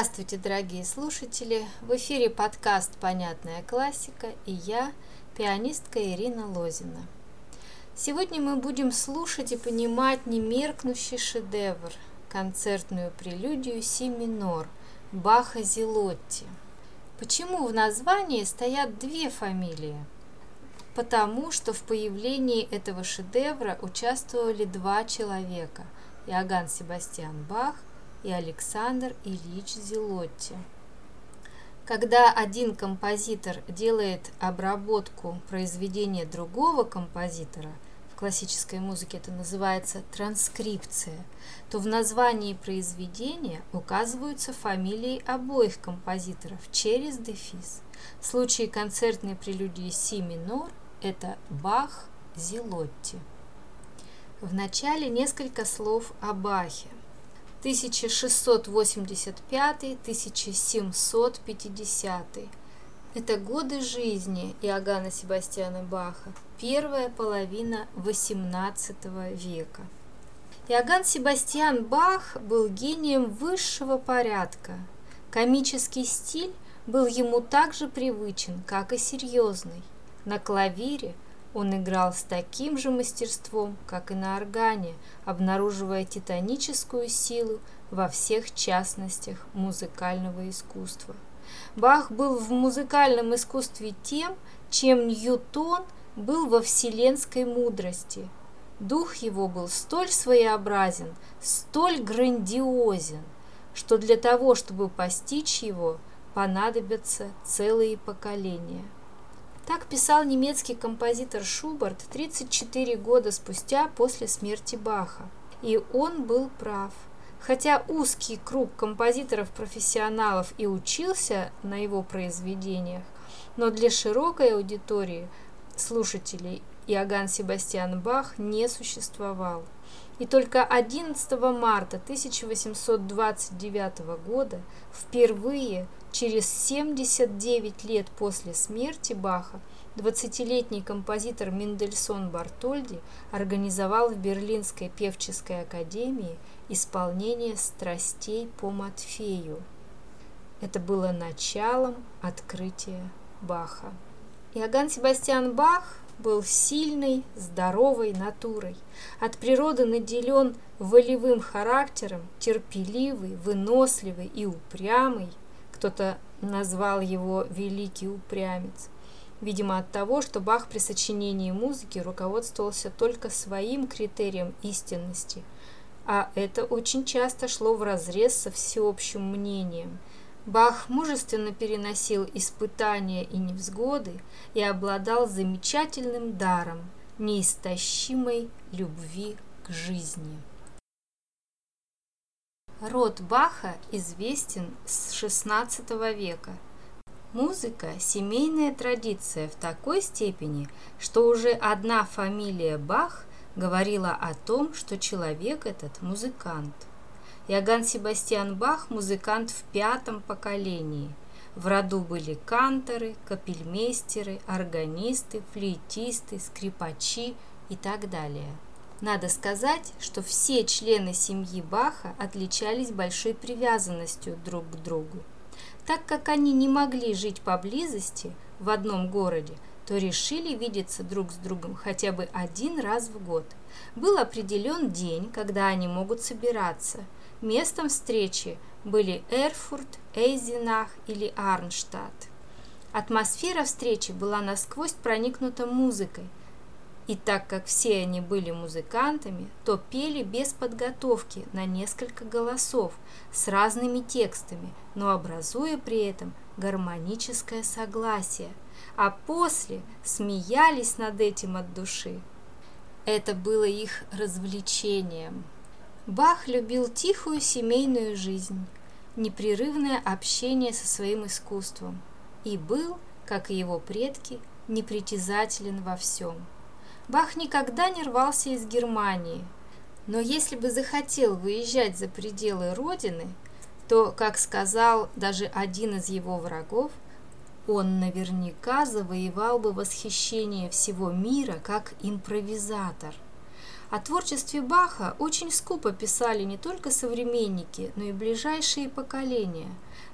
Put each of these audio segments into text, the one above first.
Здравствуйте, дорогие слушатели! В эфире подкаст «Понятная классика» и я, пианистка Ирина Лозина. Сегодня мы будем слушать и понимать немеркнущий шедевр – концертную прелюдию си минор Баха Зелотти. Почему в названии стоят две фамилии? Потому что в появлении этого шедевра участвовали два человека – Иоганн Себастьян Бах и Александр Ильич Зелотти. Когда один композитор делает обработку произведения другого композитора, в классической музыке это называется транскрипция, то в названии произведения указываются фамилии обоих композиторов через дефис. В случае концертной прелюдии си минор это Бах Зелотти. В начале несколько слов о Бахе. 1685-1750. Это годы жизни Иоганна Себастьяна Баха, первая половина XVIII века. Иоганн Себастьян Бах был гением высшего порядка. Комический стиль был ему так же привычен, как и серьезный. На клавире – он играл с таким же мастерством, как и на органе, обнаруживая титаническую силу во всех частностях музыкального искусства. Бах был в музыкальном искусстве тем, чем Ньютон был во вселенской мудрости. Дух его был столь своеобразен, столь грандиозен, что для того, чтобы постичь его, понадобятся целые поколения. Так писал немецкий композитор Шуберт 34 года спустя после смерти Баха. И он был прав. Хотя узкий круг композиторов-профессионалов и учился на его произведениях, но для широкой аудитории слушателей Иоганн Себастьян Бах не существовал. И только 11 марта 1829 года впервые Через 79 лет после смерти Баха 20-летний композитор Мендельсон Бартольди организовал в Берлинской певческой академии исполнение «Страстей по Матфею». Это было началом открытия Баха. Иоганн Себастьян Бах был сильной, здоровой натурой. От природы наделен волевым характером, терпеливый, выносливый и упрямый – кто-то назвал его «великий упрямец». Видимо, от того, что Бах при сочинении музыки руководствовался только своим критерием истинности, а это очень часто шло вразрез со всеобщим мнением. Бах мужественно переносил испытания и невзгоды и обладал замечательным даром неистощимой любви к жизни. Род Баха известен с XVI века. Музыка – семейная традиция в такой степени, что уже одна фамилия Бах говорила о том, что человек этот – музыкант. Иоганн Себастьян Бах – музыкант в пятом поколении. В роду были канторы, капельмейстеры, органисты, флейтисты, скрипачи и так далее – надо сказать, что все члены семьи Баха отличались большой привязанностью друг к другу. Так как они не могли жить поблизости в одном городе, то решили видеться друг с другом хотя бы один раз в год. Был определен день, когда они могут собираться. Местом встречи были Эрфурт, Эйзенах или Арнштадт. Атмосфера встречи была насквозь проникнута музыкой – и так как все они были музыкантами, то пели без подготовки на несколько голосов с разными текстами, но образуя при этом гармоническое согласие, а после смеялись над этим от души. Это было их развлечением. Бах любил тихую семейную жизнь, непрерывное общение со своим искусством и был, как и его предки, непритязателен во всем. Бах никогда не рвался из Германии, но если бы захотел выезжать за пределы родины, то, как сказал даже один из его врагов, он наверняка завоевал бы восхищение всего мира как импровизатор. О творчестве Баха очень скупо писали не только современники, но и ближайшие поколения.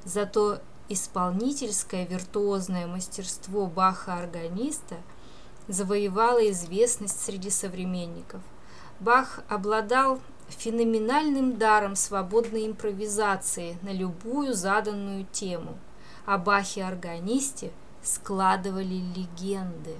Зато исполнительское виртуозное мастерство Баха-органиста завоевало известность среди современников. Бах обладал феноменальным даром свободной импровизации на любую заданную тему. О Бахе-органисте складывали легенды.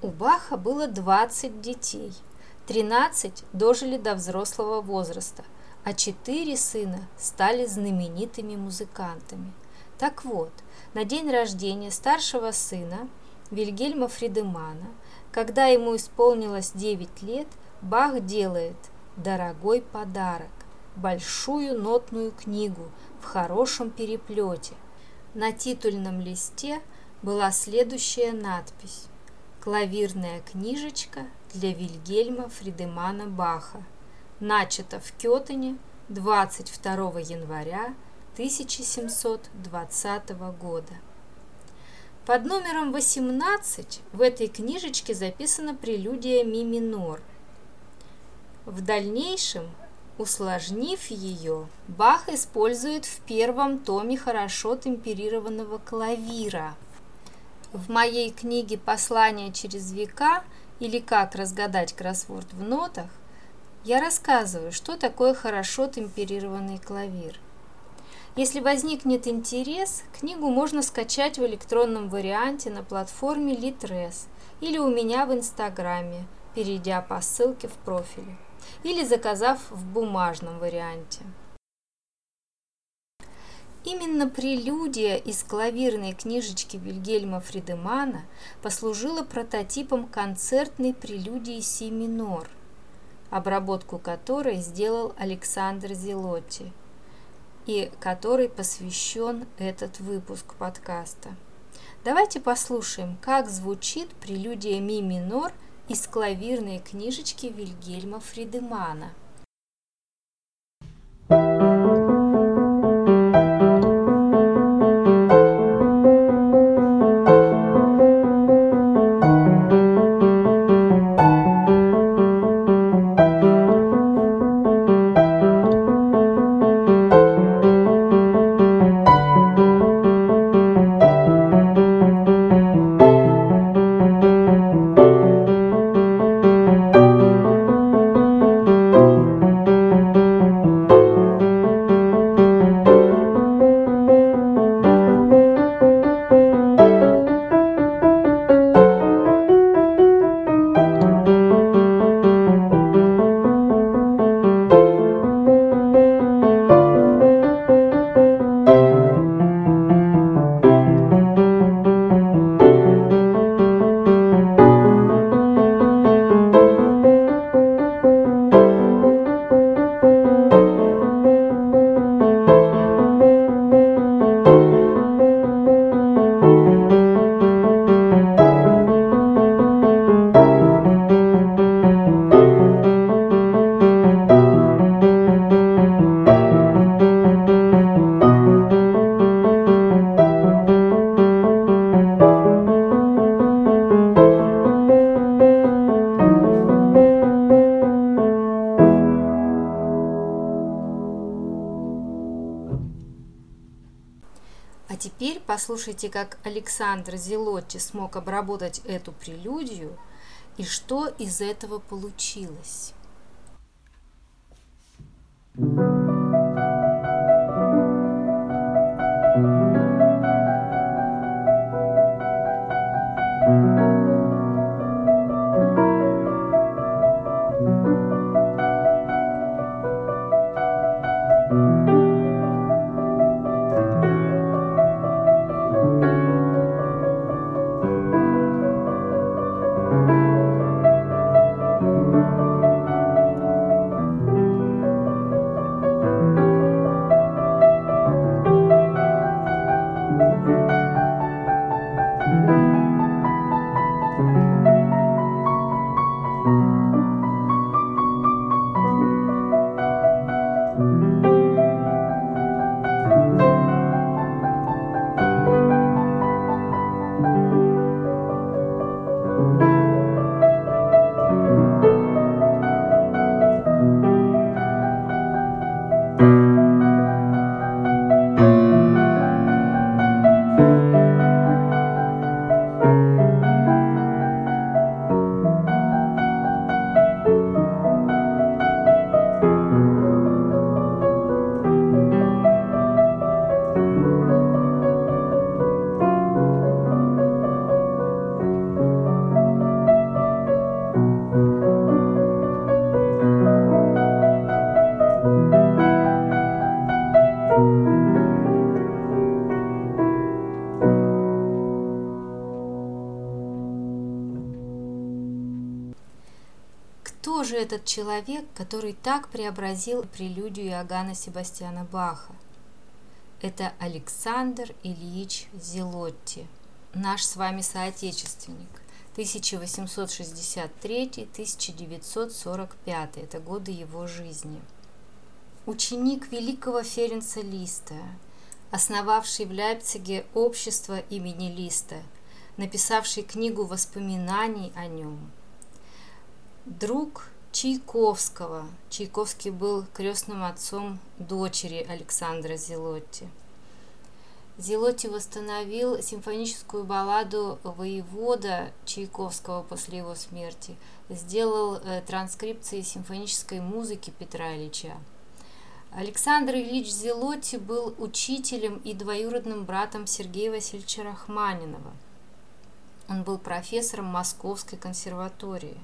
У Баха было 20 детей – 13 дожили до взрослого возраста, а четыре сына стали знаменитыми музыкантами. Так вот, на день рождения старшего сына Вильгельма Фридемана, когда ему исполнилось 9 лет, Бах делает дорогой подарок – большую нотную книгу в хорошем переплете. На титульном листе была следующая надпись «Клавирная книжечка для Вильгельма Фридемана Баха, начато в Кётене 22 января 1720 года. Под номером 18 в этой книжечке записана прелюдия ми минор. В дальнейшем, усложнив ее, Бах использует в первом томе хорошо темперированного клавира. В моей книге «Послание через века» или как разгадать кроссворд в нотах, я рассказываю, что такое хорошо темперированный клавир. Если возникнет интерес, книгу можно скачать в электронном варианте на платформе Litres или у меня в Инстаграме, перейдя по ссылке в профиле, или заказав в бумажном варианте. Именно прелюдия из клавирной книжечки Вильгельма Фридемана послужила прототипом концертной прелюдии си минор, обработку которой сделал Александр Зелотти и которой посвящен этот выпуск подкаста. Давайте послушаем, как звучит прелюдия ми минор из клавирной книжечки Вильгельма Фридемана. Послушайте, как Александр Зелотти смог обработать эту прелюдию и что из этого получилось. Этот человек, который так преобразил прелюдию Иоганна Себастьяна Баха? Это Александр Ильич Зелотти, наш с вами соотечественник. 1863-1945 – это годы его жизни. Ученик великого Ференца Листа, основавший в Лейпциге общество имени Листа, написавший книгу воспоминаний о нем. Друг Чайковского. Чайковский был крестным отцом дочери Александра Зелотти. Зелотти восстановил симфоническую балладу «Воевода» Чайковского после его смерти, сделал э, транскрипции симфонической музыки Петра Ильича. Александр Ильич Зелотти был учителем и двоюродным братом Сергея Васильевича Рахманинова. Он был профессором Московской консерватории.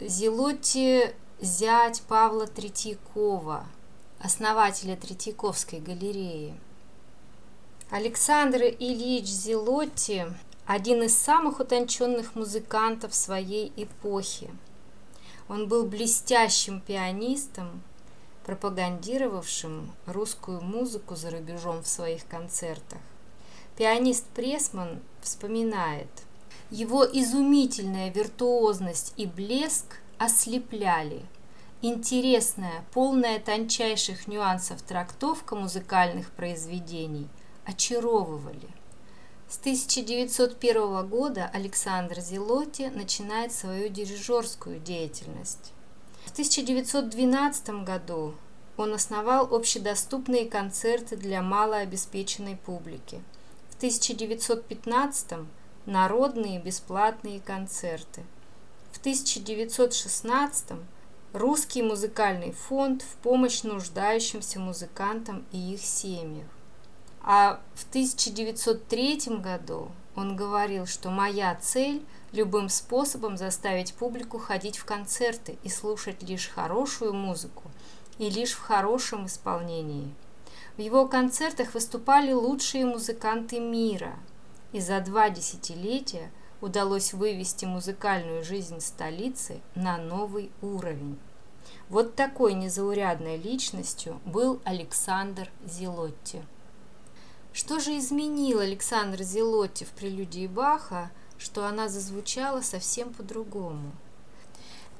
Зелотти – зять Павла Третьякова, основателя Третьяковской галереи – Александр Ильич Зелотти – один из самых утонченных музыкантов своей эпохи. Он был блестящим пианистом, пропагандировавшим русскую музыку за рубежом в своих концертах. Пианист Пресман вспоминает, его изумительная виртуозность и блеск ослепляли. Интересная, полная тончайших нюансов трактовка музыкальных произведений – очаровывали. С 1901 года Александр Зелотти начинает свою дирижерскую деятельность. В 1912 году он основал общедоступные концерты для малообеспеченной публики. В 1915 – народные бесплатные концерты. В 1916 – русский музыкальный фонд в помощь нуждающимся музыкантам и их семьям. А в 1903 году он говорил, что моя цель – любым способом заставить публику ходить в концерты и слушать лишь хорошую музыку и лишь в хорошем исполнении. В его концертах выступали лучшие музыканты мира, и за два десятилетия удалось вывести музыкальную жизнь столицы на новый уровень. Вот такой незаурядной личностью был Александр Зелотти. Что же изменил Александр Зелотти в прелюдии Баха, что она зазвучала совсем по-другому?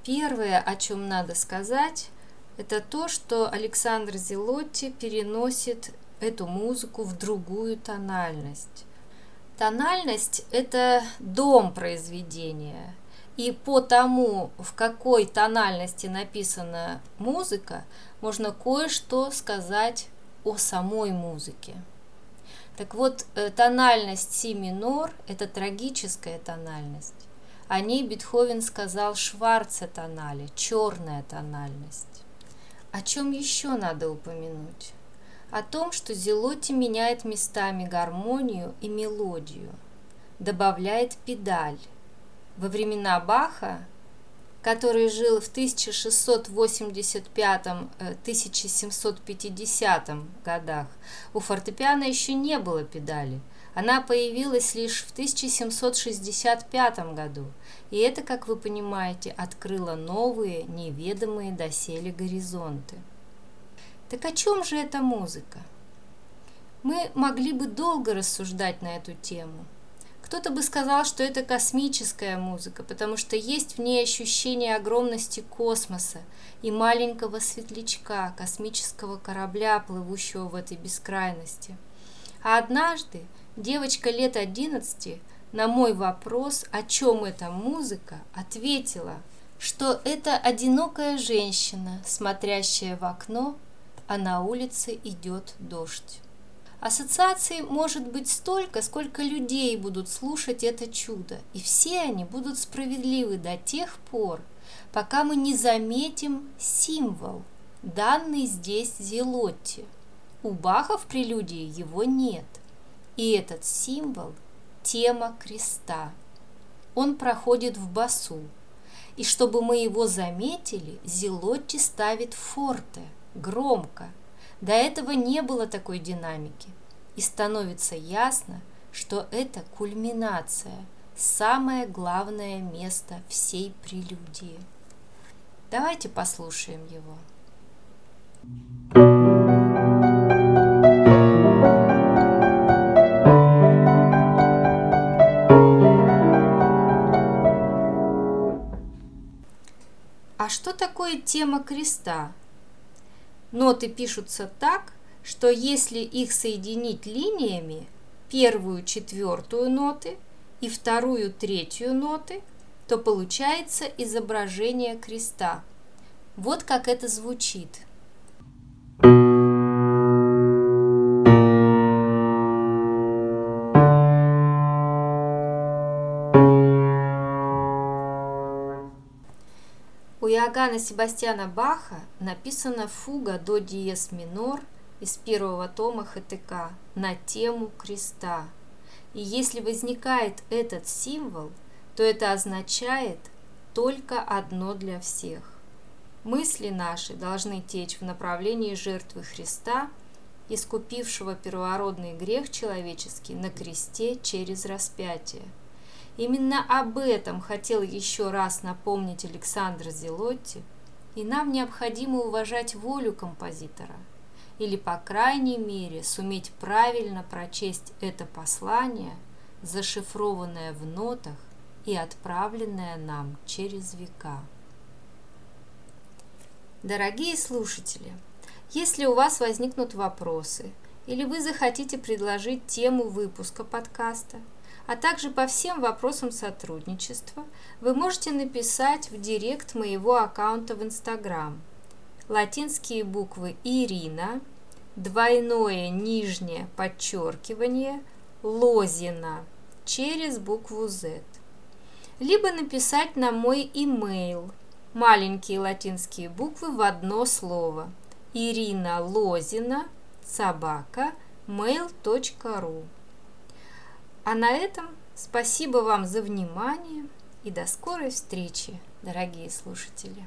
Первое, о чем надо сказать, это то, что Александр Зелотти переносит эту музыку в другую тональность. Тональность – это дом произведения, и по тому, в какой тональности написана музыка, можно кое-что сказать о самой музыке. Так вот, э, тональность си минор – это трагическая тональность. О ней Бетховен сказал Шварце тонале, черная тональность. О чем еще надо упомянуть? О том, что Зелотти меняет местами гармонию и мелодию, добавляет педаль. Во времена Баха который жил в 1685-1750 годах, у фортепиано еще не было педали. Она появилась лишь в 1765 году, и это, как вы понимаете, открыло новые, неведомые доселе горизонты. Так о чем же эта музыка? Мы могли бы долго рассуждать на эту тему – кто-то бы сказал, что это космическая музыка, потому что есть в ней ощущение огромности космоса и маленького светлячка, космического корабля, плывущего в этой бескрайности. А однажды девочка лет 11 на мой вопрос, о чем эта музыка, ответила, что это одинокая женщина, смотрящая в окно, а на улице идет дождь. Ассоциаций может быть столько, сколько людей будут слушать это чудо, и все они будут справедливы до тех пор, пока мы не заметим символ, данный здесь Зелотти. У Баха в прелюдии его нет, и этот символ – тема креста. Он проходит в басу, и чтобы мы его заметили, Зелотти ставит форте, громко – до этого не было такой динамики. И становится ясно, что это кульминация, самое главное место всей прелюдии. Давайте послушаем его. А что такое тема креста? Ноты пишутся так, что если их соединить линиями, первую, четвертую ноты и вторую, третью ноты, то получается изображение креста. Вот как это звучит – Иоганна Себастьяна Баха написана фуга до диез минор из первого тома ХТК на тему креста. И если возникает этот символ, то это означает только одно для всех. Мысли наши должны течь в направлении жертвы Христа, искупившего первородный грех человеческий на кресте через распятие – Именно об этом хотел еще раз напомнить Александр Зелотти, и нам необходимо уважать волю композитора, или, по крайней мере, суметь правильно прочесть это послание, зашифрованное в нотах и отправленное нам через века. Дорогие слушатели, если у вас возникнут вопросы или вы захотите предложить тему выпуска подкаста – а также по всем вопросам сотрудничества вы можете написать в директ моего аккаунта в Инстаграм. Латинские буквы Ирина, двойное нижнее подчеркивание, Лозина через букву Z. Либо написать на мой имейл маленькие латинские буквы в одно слово Ирина Лозина собака mail.ru а на этом спасибо вам за внимание и до скорой встречи, дорогие слушатели.